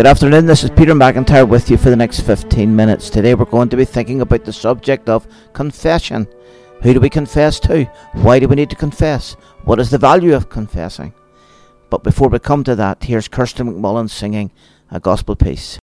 Good afternoon, this is Peter McIntyre with you for the next 15 minutes. Today we're going to be thinking about the subject of confession. Who do we confess to? Why do we need to confess? What is the value of confessing? But before we come to that, here's Kirsten McMullen singing a gospel piece.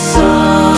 song.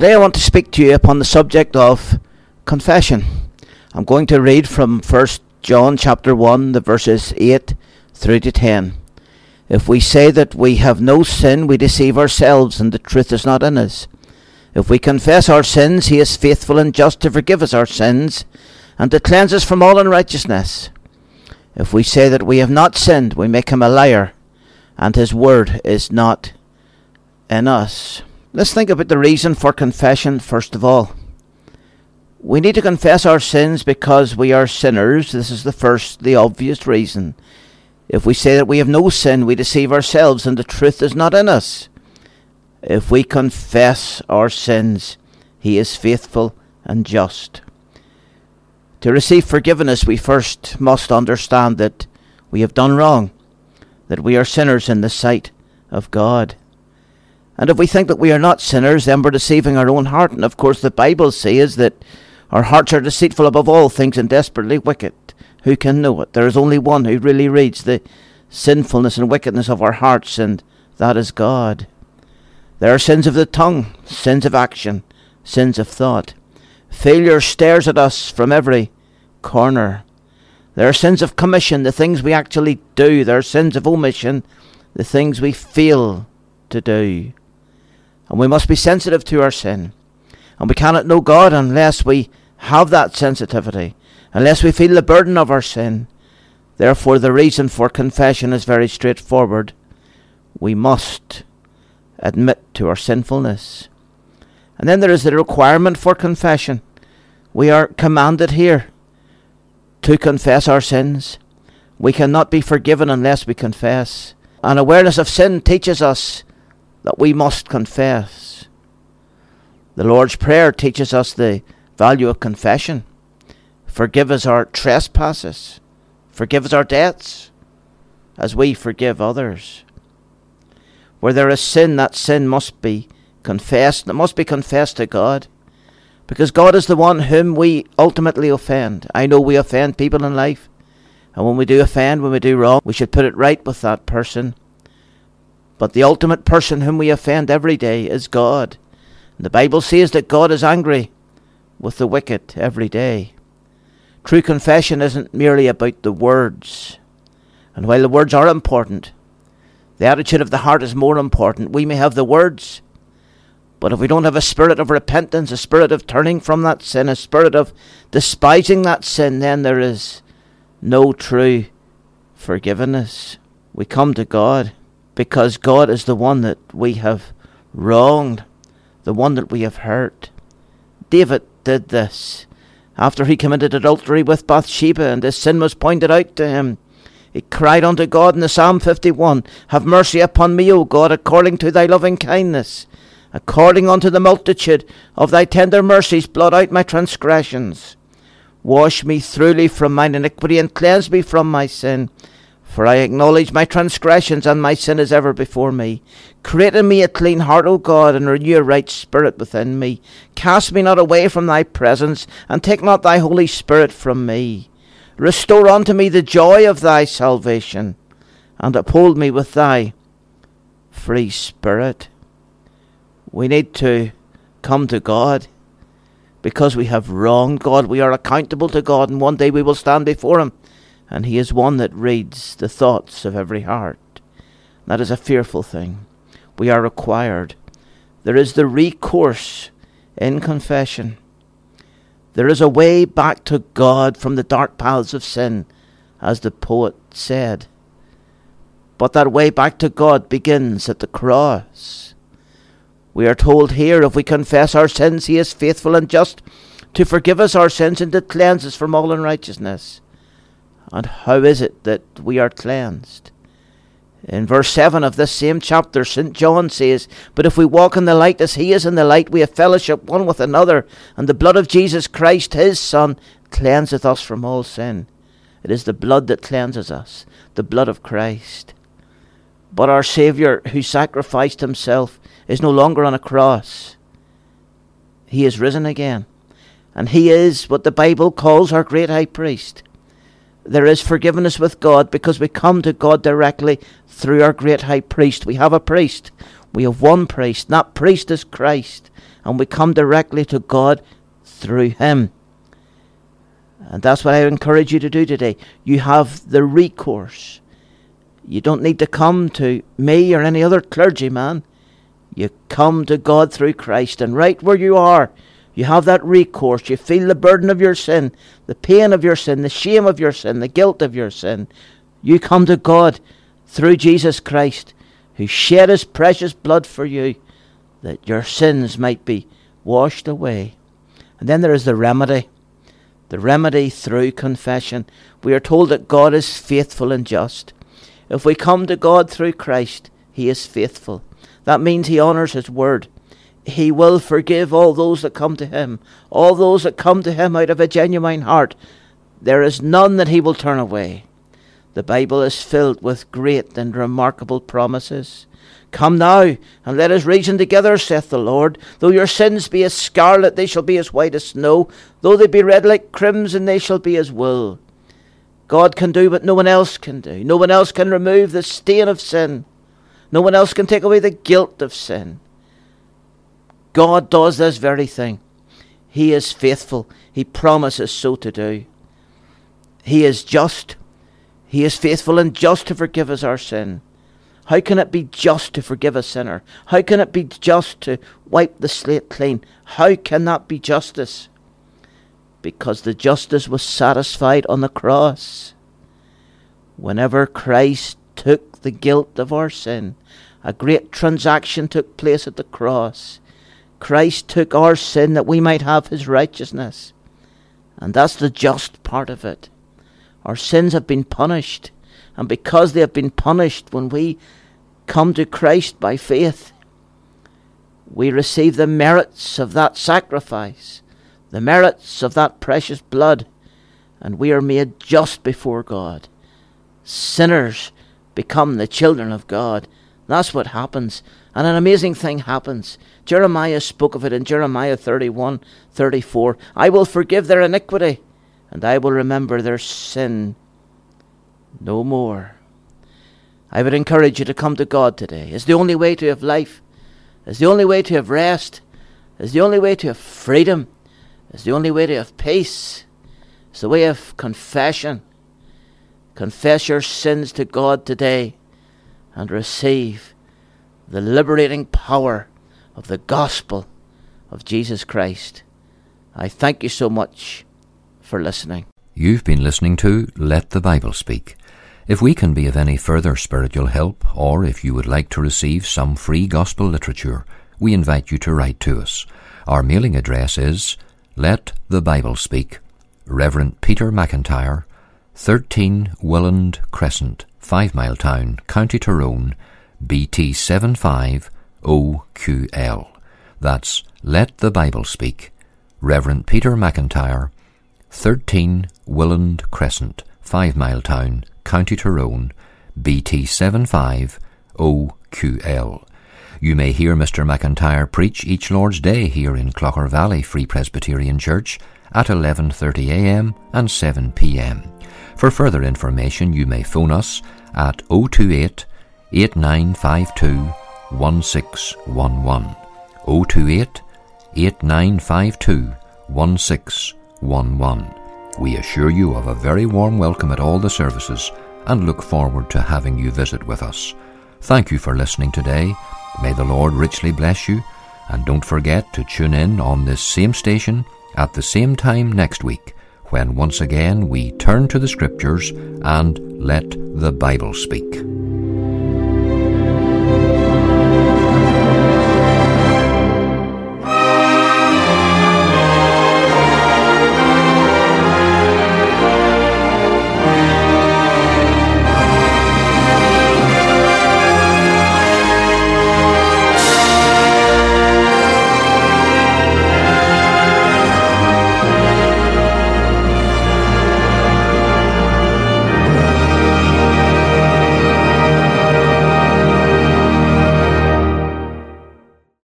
Today I want to speak to you upon the subject of confession. I'm going to read from 1 John chapter 1, the verses 8 through to 10. If we say that we have no sin, we deceive ourselves, and the truth is not in us. If we confess our sins, he is faithful and just to forgive us our sins, and to cleanse us from all unrighteousness. If we say that we have not sinned, we make him a liar, and his word is not in us. Let's think about the reason for confession first of all. We need to confess our sins because we are sinners. This is the first, the obvious reason. If we say that we have no sin, we deceive ourselves and the truth is not in us. If we confess our sins, He is faithful and just. To receive forgiveness, we first must understand that we have done wrong, that we are sinners in the sight of God. And if we think that we are not sinners, then we're deceiving our own heart. And of course, the Bible says that our hearts are deceitful above all things and desperately wicked. Who can know it? There is only one who really reads the sinfulness and wickedness of our hearts, and that is God. There are sins of the tongue, sins of action, sins of thought. Failure stares at us from every corner. There are sins of commission, the things we actually do. There are sins of omission, the things we fail to do. And we must be sensitive to our sin. And we cannot know God unless we have that sensitivity unless we feel the burden of our sin. Therefore, the reason for confession is very straightforward. We must admit to our sinfulness. And then there is the requirement for confession. We are commanded here to confess our sins. We cannot be forgiven unless we confess. An awareness of sin teaches us that we must confess. The Lord's Prayer teaches us the value of confession. Forgive us our trespasses. Forgive us our debts, as we forgive others. Where there is sin, that sin must be confessed. It must be confessed to God. Because God is the one whom we ultimately offend. I know we offend people in life. And when we do offend, when we do wrong, we should put it right with that person. But the ultimate person whom we offend every day is God. And the Bible says that God is angry with the wicked every day. True confession isn't merely about the words. And while the words are important, the attitude of the heart is more important. We may have the words, but if we don't have a spirit of repentance, a spirit of turning from that sin, a spirit of despising that sin, then there is no true forgiveness. We come to God because God is the one that we have wronged, the one that we have hurt. David did this after he committed adultery with Bathsheba, and his sin was pointed out to him. He cried unto God in the Psalm 51, Have mercy upon me, O God, according to thy loving kindness. According unto the multitude of thy tender mercies, blot out my transgressions. Wash me thoroughly from mine iniquity, and cleanse me from my sin. For I acknowledge my transgressions, and my sin is ever before me. Create in me a clean heart, O God, and renew a right spirit within me. Cast me not away from thy presence, and take not thy Holy Spirit from me. Restore unto me the joy of thy salvation, and uphold me with thy free spirit. We need to come to God because we have wronged God. We are accountable to God, and one day we will stand before Him and he is one that reads the thoughts of every heart. That is a fearful thing. We are required. There is the recourse in confession. There is a way back to God from the dark paths of sin, as the poet said. But that way back to God begins at the cross. We are told here if we confess our sins, He is faithful and just to forgive us our sins and to cleanse us from all unrighteousness. And how is it that we are cleansed? In verse 7 of this same chapter, St. John says, But if we walk in the light as he is in the light, we have fellowship one with another, and the blood of Jesus Christ, his Son, cleanseth us from all sin. It is the blood that cleanses us, the blood of Christ. But our Saviour, who sacrificed himself, is no longer on a cross. He is risen again. And he is what the Bible calls our great high priest there is forgiveness with God because we come to God directly through our great high priest. We have a priest. We have one priest. That priest is Christ. and we come directly to God through Him. And that's what I encourage you to do today. You have the recourse. You don't need to come to me or any other clergyman. You come to God through Christ, and right where you are, you have that recourse. You feel the burden of your sin, the pain of your sin, the shame of your sin, the guilt of your sin. You come to God through Jesus Christ, who shed his precious blood for you, that your sins might be washed away. And then there is the remedy. The remedy through confession. We are told that God is faithful and just. If we come to God through Christ, He is faithful. That means He honours His word. He will forgive all those that come to Him, all those that come to Him out of a genuine heart. There is none that He will turn away. The Bible is filled with great and remarkable promises. Come now, and let us reason together, saith the Lord. Though your sins be as scarlet, they shall be as white as snow. Though they be red like crimson, they shall be as wool. God can do what no one else can do. No one else can remove the stain of sin. No one else can take away the guilt of sin. God does this very thing. He is faithful. He promises so to do. He is just. He is faithful and just to forgive us our sin. How can it be just to forgive a sinner? How can it be just to wipe the slate clean? How can that be justice? Because the justice was satisfied on the cross. Whenever Christ took the guilt of our sin, a great transaction took place at the cross. Christ took our sin that we might have his righteousness. And that's the just part of it. Our sins have been punished. And because they have been punished, when we come to Christ by faith, we receive the merits of that sacrifice, the merits of that precious blood, and we are made just before God. Sinners become the children of God. That's what happens. And an amazing thing happens. Jeremiah spoke of it in Jeremiah 31 34. I will forgive their iniquity, and I will remember their sin no more. I would encourage you to come to God today. It's the only way to have life. It's the only way to have rest. It's the only way to have freedom. It's the only way to have peace. It's the way of confession. Confess your sins to God today and receive the liberating power of the gospel of Jesus Christ. I thank you so much for listening. You've been listening to Let the Bible Speak. If we can be of any further spiritual help, or if you would like to receive some free gospel literature, we invite you to write to us. Our mailing address is Let the Bible Speak, Reverend Peter McIntyre, 13 Willand Crescent, Five Mile Town, County Tyrone, BT 75OQL. That's Let the Bible Speak, Reverend Peter McIntyre, 13 Willand Crescent, Five Mile Town, County Tyrone, BT 75OQL. You may hear Mr. McIntyre preach each Lord's Day here in Clogher Valley Free Presbyterian Church at 11:30 a.m. and 7 p.m. For further information, you may phone us at 028 8952 1611. 028 8952 1611. We assure you of a very warm welcome at all the services and look forward to having you visit with us. Thank you for listening today. May the Lord richly bless you, and don't forget to tune in on this same station at the same time next week when once again we turn to the Scriptures and let the Bible speak.